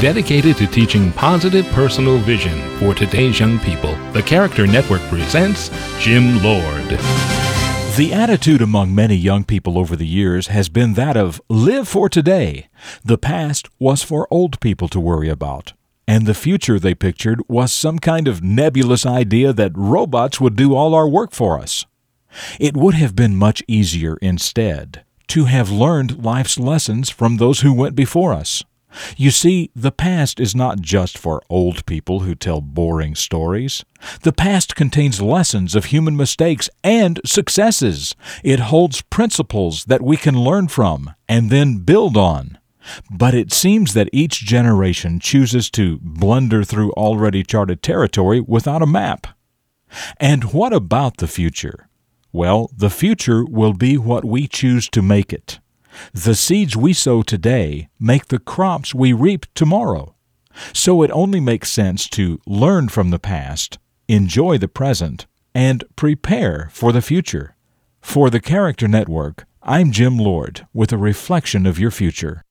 Dedicated to teaching positive personal vision for today's young people, the Character Network presents Jim Lord. The attitude among many young people over the years has been that of live for today. The past was for old people to worry about. And the future they pictured was some kind of nebulous idea that robots would do all our work for us. It would have been much easier instead to have learned life's lessons from those who went before us. You see, the past is not just for old people who tell boring stories. The past contains lessons of human mistakes and successes. It holds principles that we can learn from and then build on. But it seems that each generation chooses to blunder through already charted territory without a map. And what about the future? Well, the future will be what we choose to make it. The seeds we sow today make the crops we reap tomorrow. So it only makes sense to learn from the past, enjoy the present, and prepare for the future. For the Character Network, I'm Jim Lord with a reflection of your future.